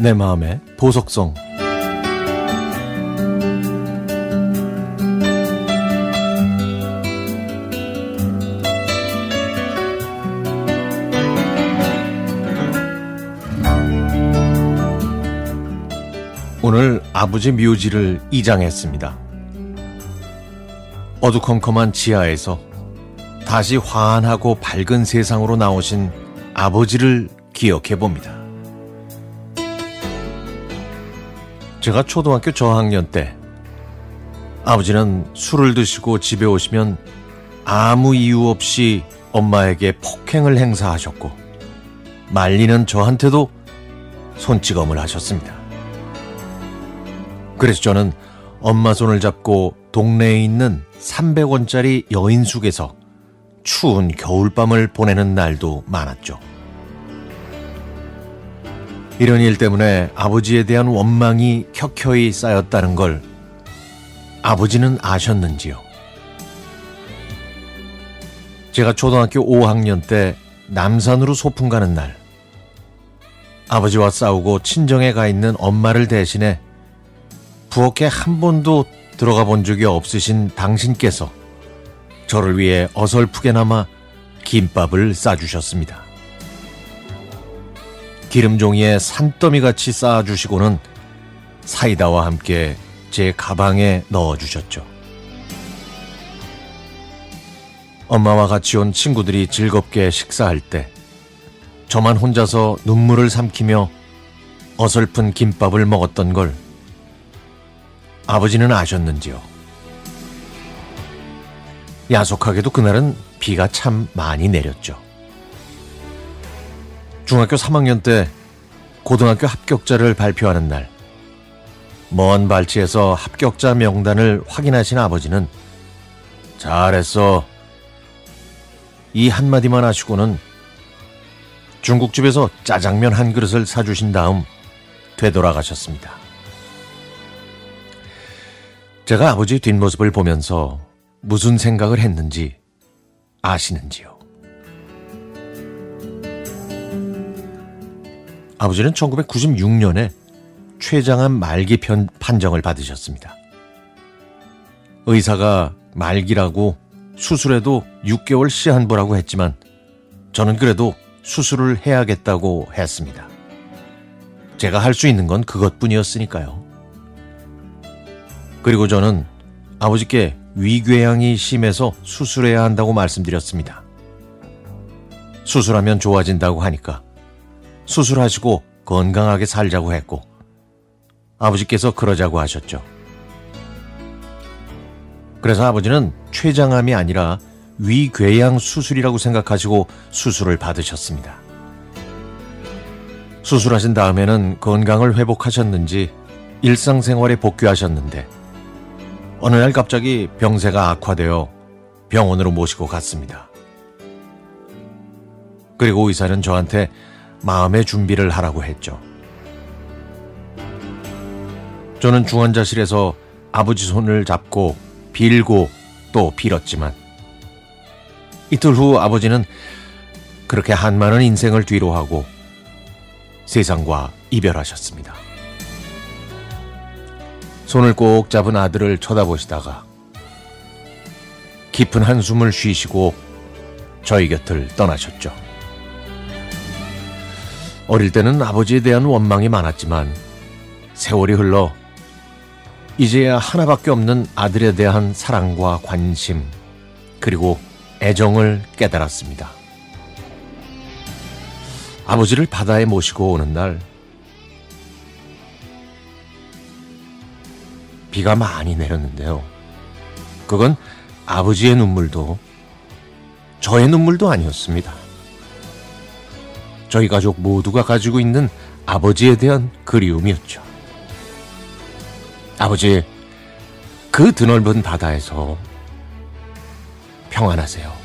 내 마음의 보석성 오늘 아버지 묘지를 이장했습니다. 어두컴컴한 지하에서 다시 환하고 밝은 세상으로 나오신 아버지를 기억해 봅니다. 제가 초등학교 저학년 때 아버지는 술을 드시고 집에 오시면 아무 이유 없이 엄마에게 폭행을 행사하셨고 말리는 저한테도 손찌검을 하셨습니다. 그래서 저는 엄마 손을 잡고 동네에 있는 300원짜리 여인숙에서 추운 겨울밤을 보내는 날도 많았죠. 이런 일 때문에 아버지에 대한 원망이 켜켜이 쌓였다는 걸 아버지는 아셨는지요? 제가 초등학교 5학년 때 남산으로 소풍 가는 날, 아버지와 싸우고 친정에 가 있는 엄마를 대신해 부엌에 한 번도 들어가 본 적이 없으신 당신께서 저를 위해 어설프게나마 김밥을 싸주셨습니다. 기름종이에 산더미 같이 쌓아주시고는 사이다와 함께 제 가방에 넣어주셨죠. 엄마와 같이 온 친구들이 즐겁게 식사할 때 저만 혼자서 눈물을 삼키며 어설픈 김밥을 먹었던 걸 아버지는 아셨는지요? 야속하게도 그날은 비가 참 많이 내렸죠. 중학교 3학년 때 고등학교 합격자를 발표하는 날, 먼 발치에서 합격자 명단을 확인하신 아버지는 잘했어. 이 한마디만 하시고는 중국집에서 짜장면 한 그릇을 사주신 다음 되돌아가셨습니다. 제가 아버지 뒷모습을 보면서 무슨 생각을 했는지 아시는지요? 아버지는 1996년에 췌장암 말기 편, 판정을 받으셨습니다. 의사가 말기라고 수술해도 6개월 시한부라고 했지만 저는 그래도 수술을 해야겠다고 했습니다. 제가 할 수 있는 건 그것뿐이었으니까요. 그리고 저는 아버지께 위궤양이 심해서 수술해야 한다고 말씀드렸습니다. 수술하면 좋아진다고 하니까 수술하시고 건강하게 살자고 했고 아버지께서 그러자고 하셨죠. 그래서 아버지는 췌장암이 아니라 위궤양 수술이라고 생각하시고 수술을 받으셨습니다. 수술하신 다음에는 건강을 회복하셨는지 일상생활에 복귀하셨는데 어느 날 갑자기 병세가 악화되어 병원으로 모시고 갔습니다. 그리고 의사는 저한테 마음의 준비를 하라고 했죠. 저는 중환자실에서 아버지 손을 잡고 빌고 또 빌었지만 이틀 후 아버지는 그렇게 한 많은 인생을 뒤로 하고 세상과 이별하셨습니다. 손을 꼭 잡은 아들을 쳐다보시다가 깊은 한숨을 쉬시고 저희 곁을 떠나셨죠. 어릴 때는 아버지에 대한 원망이 많았지만 세월이 흘러 이제야 하나밖에 없는 아들에 대한 사랑과 관심 그리고 애정을 깨달았습니다. 아버지를 바다에 모시고 오는 날 비가 많이 내렸는데요. 그건 아버지의 눈물도 저의 눈물도 아니었습니다. 저희 가족 모두가 가지고 있는 아버지에 대한 그리움이었죠. 아버지, 그 드넓은 바다에서 평안하세요.